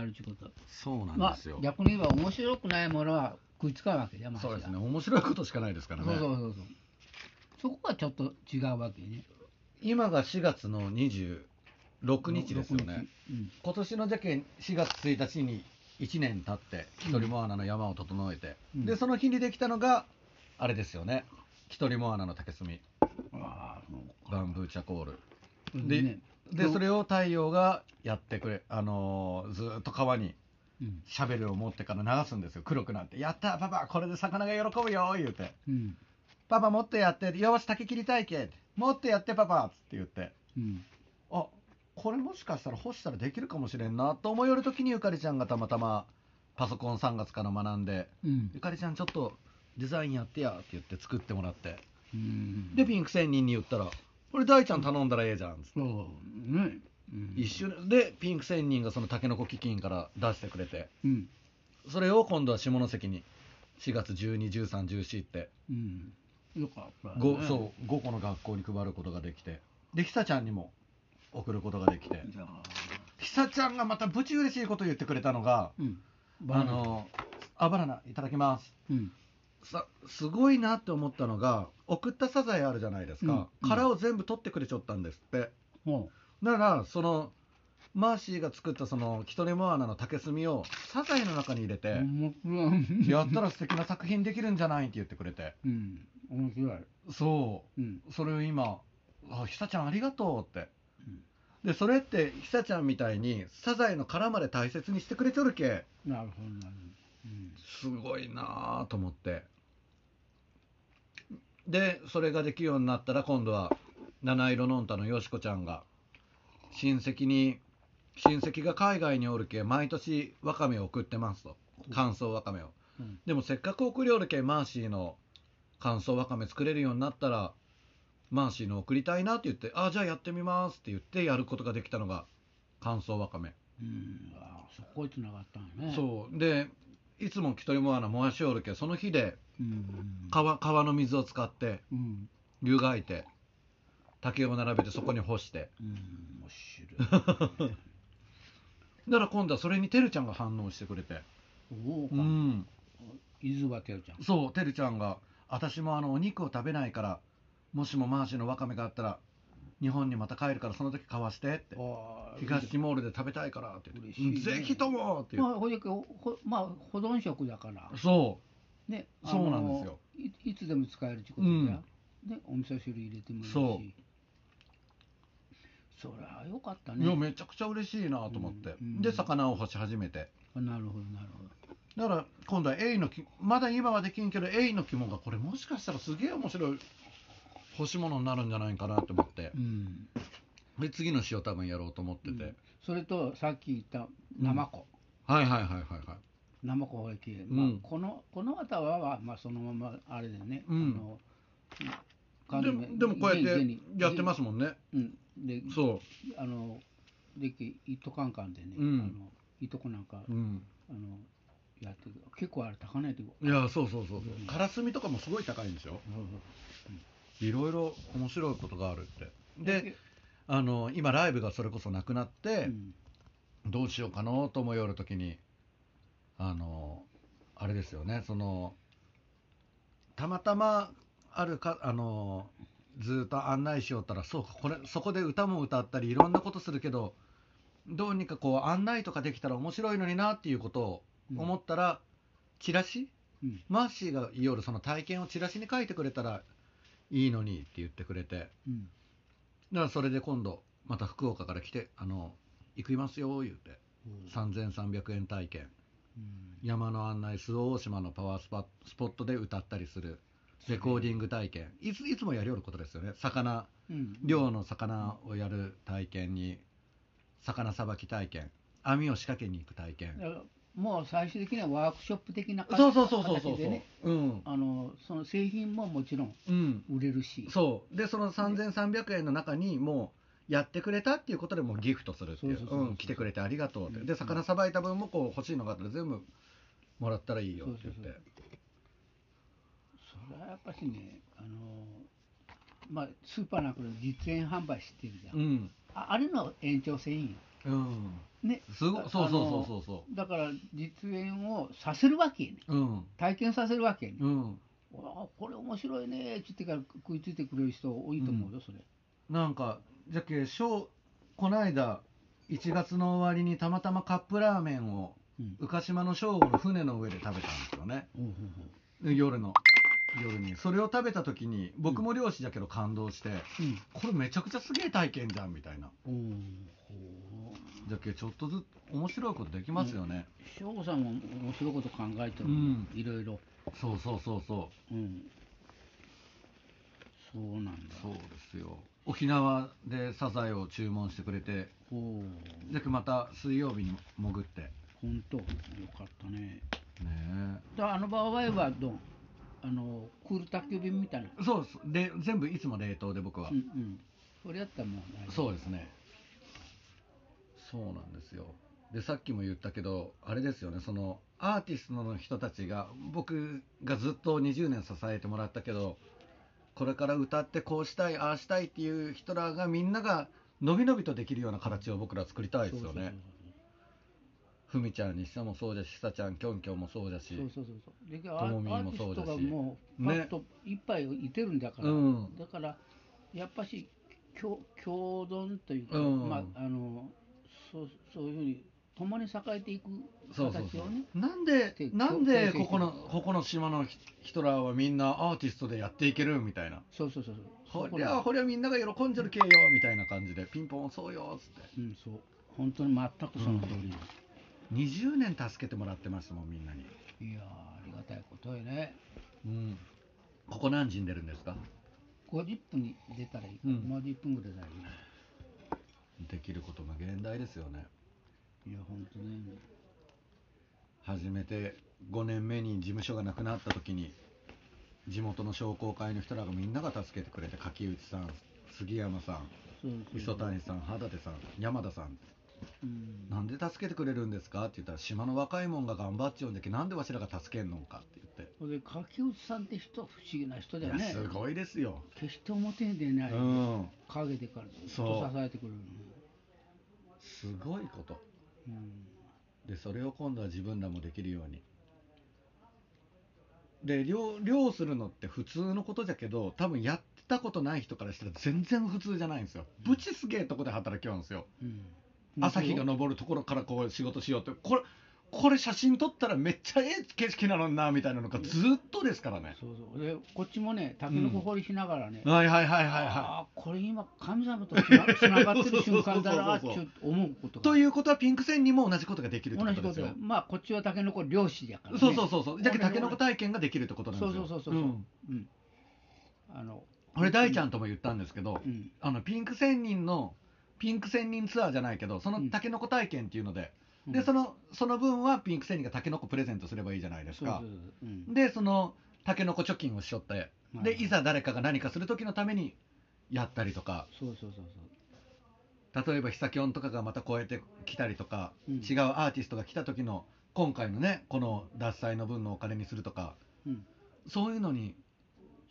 やるってこと。そうなんまあですよ、逆に言えば面白くないものは食いつかうわけじゃんそうですね。面白いことしかないですからね。そうそうそうそう。そこがちょっと違うわけね。今が4月の26日ですよね。うん。今年のじゃけん4月1日に1年経って一人モアナの山を整えて、うん。でその日にできたのがあれですよね。一人モアナの竹炭。バンブーチャコール。うんでね。でそれを太陽がやってくれあのーずーっと川にうん。シャベルを持ってから流すんですよ。黒くなって「やったーパパこれで魚が喜ぶよ」言うて。うん「パパもっとやって。よし竹切り体系もっとやってパパ」っつって言って。うん。あこれもしかしたら干したらできるかもしれんな。と思いよる時にゆかりちゃんがたまたまパソコン3月から学んでうん「ゆかりちゃんちょっとデザインやってや」って言って作ってもらって。うん。でピンク仙人に言ったら「これ大ちゃん頼んだらええじゃん」つって。そうね。うん。一瞬でピンク仙人がそのタケノコ基金から出してくれて。うん。それを今度は下関に。4月121314って。うん。よかったね。5, そう5個の学校に配ることができて。で久ちゃんにも送ることができて。じゃあ久ちゃんがまたぶち嬉しいこと言ってくれたのがうん。あのあバナナいただきます。うん。さすごいなって思ったのが送ったサザエあるじゃないですか、うん殻を全部取ってくれちゃったんですって。ほだからそのマーシーが作ったそのキトレモアナの竹炭をサザエの中に入れうて、やったら素敵な作品できるんじゃないって言ってくれて。うん。面白い。そう。ん。うそれを今あ久ちゃんありがとうって。うん。でそれって久ちゃんみたいにサザエの殻まで大切にしてくれちょるけ。なるほどなるほど。うん。すごいなぁと思ってでそれができるようになったら今度は七色のんたのよしこちゃんが親戚に親戚が海外におるけ毎年わかめを送ってますと。乾燥わかめを。うん。でもせっかく送りおるけマーシーの乾燥わかめ作れるようになったらマーシーの送りたいなって言ってあじゃあやってみますって言ってやることができたのが乾燥わかめうんあそこに繋がったんやねそうでいつも一人もあな燃やしおるけその日でうん。川川の水を使ってうん。湯がいて竹を並べてそこに干して。うん。面白い だから今度はそれにてるちゃんが反応してくれて。そうん。伊豆はてるちゃん。そうてるちゃんが私もあのお肉を食べないからもしもマーシーのわかめがあったら日本にまた帰るからその時買わしてって。ああ東ティモールで食べたいからって言って、嬉しいね。ぜひともって言まあって、ほいでほまあ保存食だから。そねそうなんですよ。いいつでも使えるってことじゃ、うん。ねお味噌汁入れてもいいし。そう。そりゃよかったう、ね。いやめちゃくちゃ嬉しいなと思って、うんで魚を干し始めて。あなるほどなるほど。だから今度はエイのきまだ今はできんけどエイの肝がこれもしかしたらすげえ面白い干し物になるんじゃないかなと思って。うん。で次の塩多分やろうと思ってて、うん。それとさっき言ったナマコ、はいはいはいはいはい。ナマコがきれい、まあうんこのこの方は、まあ、そのままあれでね、うん。あのでもでもこうやってやってますすもんね。うん。でそあのできいとかんかんでね、うん。あのいとこなんか、ううん。あのやってる。結構あれ高値でいやそうそうそうそう。うん。カラスミとかもすごい高いんですよいろいろ面白いことがあるって。であの今ライブがそれこそなくなって、うん。どうしようかなと思いよる時にあのあれですよねそのたまたまあるかあのずーっと案内しよったらそうかこれそこで歌も歌ったりいろんなことするけどどうにかこう案内とかできたら面白いのになっていうことを思ったら、チラシ？うん。マーシーが言いよるその体験をチラシに書いてくれたらいいのにって言ってくれて。うん。だからそれで今度また福岡から来てあの行きますよ言うて。3300円体験。うん。山の案内周防大島のパワースパスポットで歌ったりする。レコーディング体験。いついつもやりよることですよね。魚。うん。漁の魚をやる体験に。魚さばき体験。網を仕掛けに行く体験もう最終的にはワークショップ的なそうそうそうそうそうねう。ん。あのその製品ももちろんうん。売れるし。そう。でその3300円の中にもうやってくれたっていうことでもうギフトするっていう。来てくれてありがとうって。うんで魚さばいた分もこう欲しいのがあったら全部もらったらいいよって言って。それはやっぱしねあのまあスーパーなんかで実演販売してるじゃん、うん。ああれの延長線ようん。ね。すごあそうそうそうそう。そだから実演をさせるわけやね。ううん。体験させるわけやね、うん。あこれ面白いね。って言ってから食いついてくれる人多いと思うよ、それ。なんかじゃけしょうこの間1月の終わりにたまたまカップラーメンをうん。宇鹿島の正午の船の上で食べたんですよね。ほうほうほで夜の夜に。それを食べた時に僕も漁師だけど感動して、うこれめちゃくちゃすげえ体験じゃんみたいな。うんほじゃけちょっとずつ面白いことできますよね、う省吾さんも面白いこと考えてる、うんいろいろそうそうそうそう。うん。そうなんだ。そうですよ。沖縄でサザエを注文してくれて。ほう。じゃけまた水曜日に潜って。ね本当。よかったね。え。だからあの場合はどう？あのクール宅急便みたいな。そうです。で全部いつも冷凍で僕は、うんうん。それやったらもう大丈夫。そうですねそうなんですよ。でさっきも言ったけどあれですよね。そのアーティストの人たちが僕がずっと20年支えてもらったけどこれから歌ってこうしたいああしたいっていう人らがみんながのびのびとできるような形を僕ら作りたいですよね。ふみちゃんにしてもそう。だしひさちゃんきょんきょんもそうだしそうそうそうそう。でアともみもそうだし。がもうね。パッといっぱいいてるんだから、うん。だからやっぱし共共存というか、うん。まああのそうそういうふうに共に栄えていくそうそうそう。なんででなんで共ここのここの島の人らはみんなアーティストでやっていけるみたいな。そうそうそうそう。ほりゃほりゃみんなが喜んじゃるけよみたいな感じでピンポンそうよっつって。うんそう。本当に全くその通り、20年助けてもらってましたもんみんなに。いやーありがたいことよね。うん。ここ何時に出るんですか？50分に出たらいい、うん。まあ10分ぐらいだよねできることが現代ですよね。いや本当ね初めて5年目に事務所がなくなった時に地元の商工会の人らがみんなが助けてくれて柿内さん杉山さん磯谷さん肌手さん山田さん。うん。なんで助けてくれるんですか？って言ったら島の若いもんが頑張っちゃうんだけどなんでわしらが助けんのんかって言って。それで柿内さんって人不思議な人だよね。すごいですよ。決して表に出ない、うん。陰でからずっと支えてくれるのすごいこと。うん。でそれを今度は自分らもできるように。で漁漁するのって普通のことじゃけど多分やったことない人からしたら全然普通じゃないんですよ。ぶちすげえとこで働きようんですよ。うん。朝日が昇るところからこう仕事しようって。これこれ写真撮ったらめっちゃええ景色なのになみたいなのがずっとですからね、そうそうでこっちもねタケノコ掘りしながらね、はいはいはいはいはああこれ今神様とつながってる瞬間だなって思うことということはピンク線にも同じことができるって同じことことですよ。まあこっちはタケノコ漁師やから、ね、そうそうそうそう。だけどタケノコ俺体験ができるってことなんですよ。そうそうそうそう、んうんあの俺大ちゃんとも言ったんですけど、うんあのピンク仙人のピンク仙人ツアーじゃないけど、そのうんタケノコ体験っていうので、うんでそのその分はピンク仙人がタケノコプレゼントすればいいじゃないですか。そうそう。そうう。んでそのタケノコ貯金をしょって、ではいいざ誰かが何かする時のためにやったりとか、そうそうそう例えばヒサキョンとかがまたこうやって来たりとか、うん。違うアーティストが来た時の今回のねこの獺祭の分のお金にするとか。そう、うん、そういうのに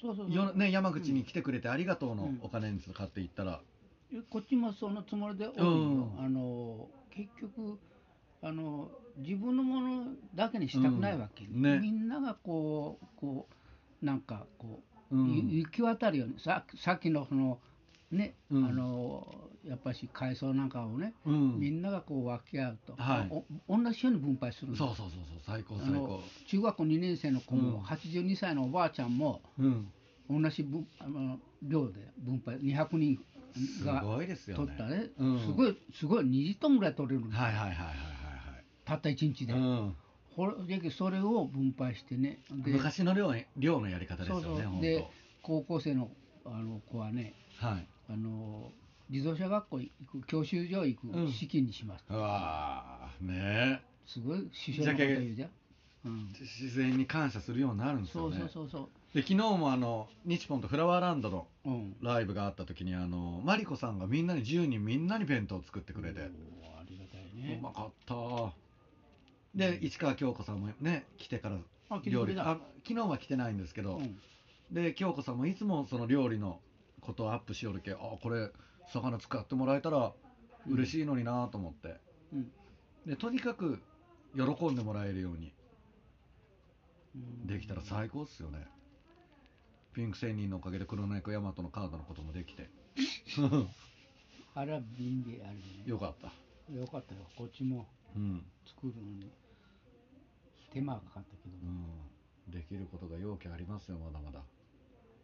そうそうそう。よ、ね、山口に来てくれてありがとうのうん。お金に使っていったら、こっちもそのつもりで多いんあの結局あの自分のものだけにしたくないわけ、うん。ね。みんながこうこうなんかこう、うん。ゆ行き渡るように。ささっきのそのね、うん。あのやっぱし海藻なんかをね、うん。みんながこう分け合うと、はい。お同じように分配するそうそうそうそう最高最高。中学校2年生の子も、うん。82歳のおばあちゃんもうん。同じ分あの量で分配200人すがごいですよね。取ったね、うん。すごいすごい20トンぐらい取れるはいはいはいはいたった1日で、うん、それを分配してね。で昔の寮寮のやり方ですよねそうそう。で高校生のあの子はねはい。あの自動車学校行く教習所行うん。く資金にします、うわーねすごい首相のこと言うじゃん、うん。え、自然に感謝するようになるんですそうよねそうそう。そで昨日もあの日ポンとフラワーランドのう、うん、ライブがあった時にあのマリコさんがみんなに10人みんなに弁当を作ってくれて、ありがたいね。うまかったで市川京子さんもね来てから料理あ昨日は来てないんですけど、うん。で京子さんもいつもその料理のことをアップしよるけあこれ魚使ってもらえたら嬉しいのになと思って。うん。でとにかく喜んでもらえるように。うん。できたら最高っすよね。ピンク仙人のおかげで黒猫ヤマトのカードのこともできて。あれは便利あれでね。よかった。よかったよ。こっちも。うん、作るのに手間がかかったけど、うん、できることが容器ありますよまだまだ。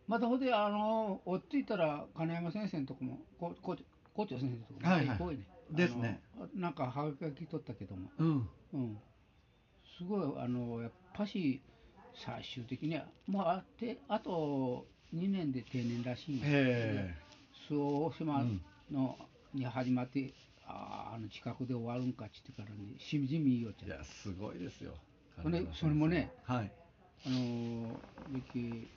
またほんであの追っついたら金山先生のとこもここ校長先生のとこもはいはい。多いね。ですね。なんかはがき取ったけども。うん。うん。すごいあのやっぱし最終的にはもうあってあと2年で定年らしいんやへ周防大島うん。の、に始まってあーあの近くで終わるんかっちってからねしみじみいいよっちゃえいやすごいですよ。ほそれもねはい。あのーべき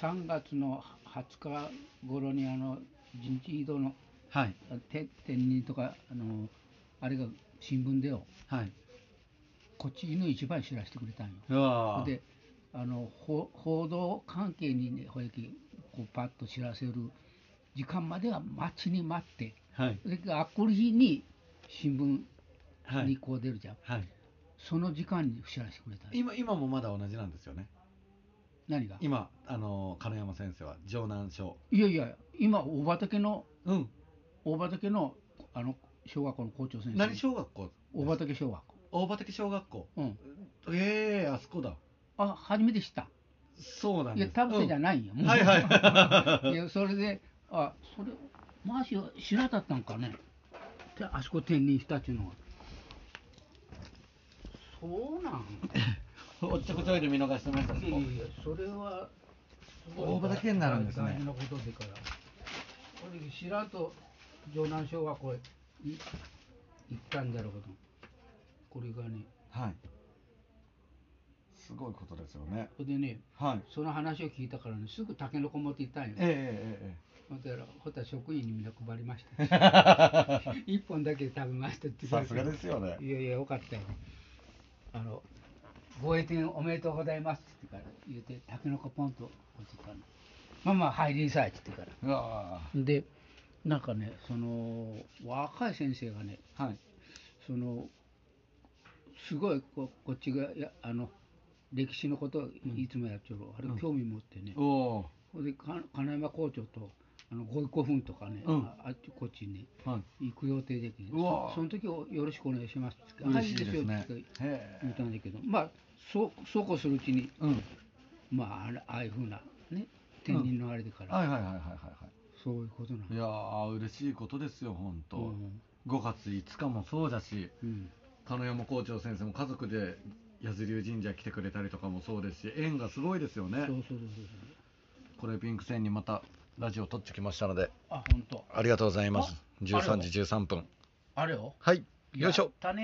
3月の20日頃にあの人事異動のはい。あて天人とかあのーあれが新聞でよ。はい。こっちの一番知らせてくれたんよ。であの報報道関係にねほやきこうパッと知らせる時間までは待ちに待ってはい。それからあっこる日に新聞にはいこう出るじゃん、はい。その時間に知らせてくれた今今もまだ同じなんですよね。何が？今あの金山先生は城南小いやいや今大畑のうん。大畑のあの小学校の校長先生。何小学校大畑小学校。大畑小学校。うん。ええあそこだ。あ初めて知った。いやそうなんです。田臥じゃないんよ、もうはいはい。いやそれであそれマーシー知らだったんかね。であそこ転任したっていうのは。そうなん？おっちょこちょいで見逃してましたいやいやいやそれはすごい。大畑になるんですね。大事なことでから。これ白と城南小学校へい行ったんだろうけど。これがね。はい。すごいことですよね。それでねはい。その話を聞いたからねすぐタケノコ持って行ったんよ。えええほんだらほったら職員にみんな配りました。え え一本だけ食べましたってえさすがですよね。いやいやよかったよ。あのご栄転おめでとうございますって言ってから言ってタケノコポンと落ちたの。まあまあ入りなさいって言ってから。でなんかねその若い先生がねーはい。そのすごいここっちがやあの歴史のことをいつもやっちゃう、あれうん。興味持ってね、おおほんでか金山校長とあのご古墳とかね、うん。ああっちこっちにねはい。行く予定できて、うわ。そその時をよろしくお願いしますって嬉しいですね。はいいいですよってへ言ったんだけどまあそうそうこうするうちにうん。まああれああいうふうなね天人のあれでから、はいはいはいはいはいそういうことなのはいいやー嬉しいことですよ本当、うん。5月5日もそうだしうん。金山校長先生も家族で八頭龍神社来てくれたりとかもそうですし縁がすごいですよね。そうそうそうそう。これピンク線にまたラジオ撮ってきましたのであ本当。ありがとうございます。ああれ13時13分。あれよ。はいよいしょ